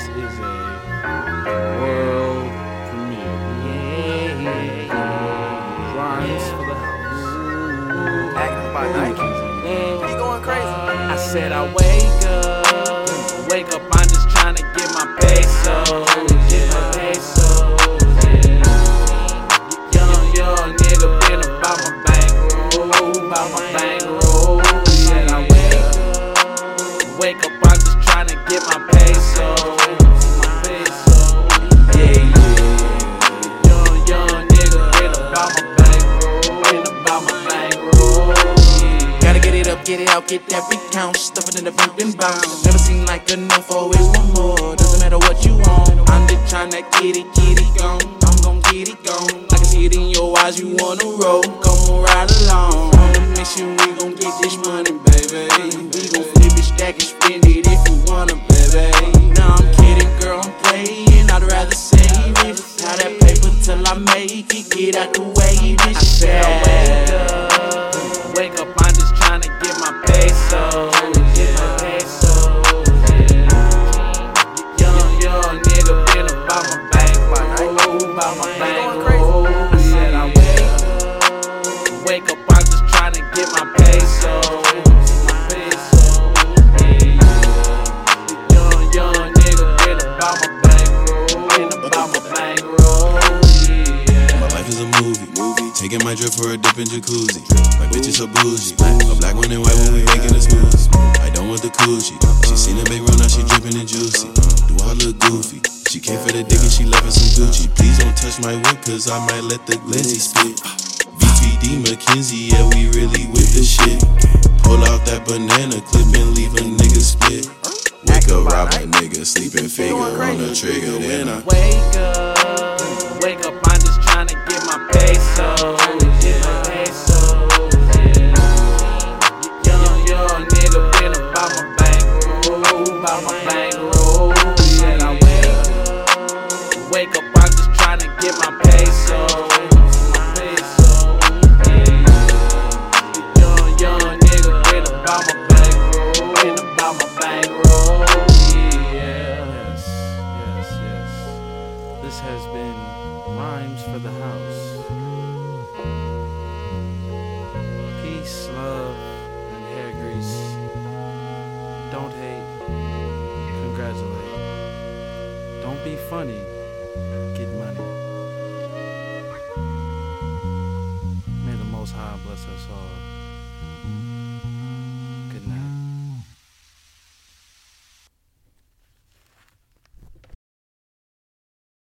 This is a world premiere. Rhymes for the house. Acting by Nike. He going crazy. I said I wake up, wake up. Gotta get it out, get that recount. Stuff it in the bank, then bounce. Never seen like enough, always want more. Doesn't matter what you want. I'm just tryna get it, get it gone. I'm gon' get it gone. I can see it in your eyes, you wanna roll. Come on, ride along. On a mission, we gon' get this money, baby. We gon' flip it, stack it, spend it if you wanna, baby. Nah, I'm kidding, girl, I'm playing. I'd rather save it. Tie that paper till I make it. Get out the way, bitch. I Taking my drip for a dip in jacuzzi. My bitch is so bougie. A black one and white when we making a smoothie. I don't want the coochie. She seen a big run, now she dripping and juicy. Do I look goofy? She came for the dick and she in some Gucci. Please don't touch my whip, cause I might let the glizzy spit. VTD McKenzie, yeah, we really with the shit. Pull out that banana clip and leave a nigga split. Wake up, rob a nigga, sleeping figure on the trigger. Then I Wake up, wake up, wake up, I'm just trying to get my pesos. This has been Rhymes for the House. Peace, love, and hair grease. Don't hate, congratulate. Don't be funny, get money.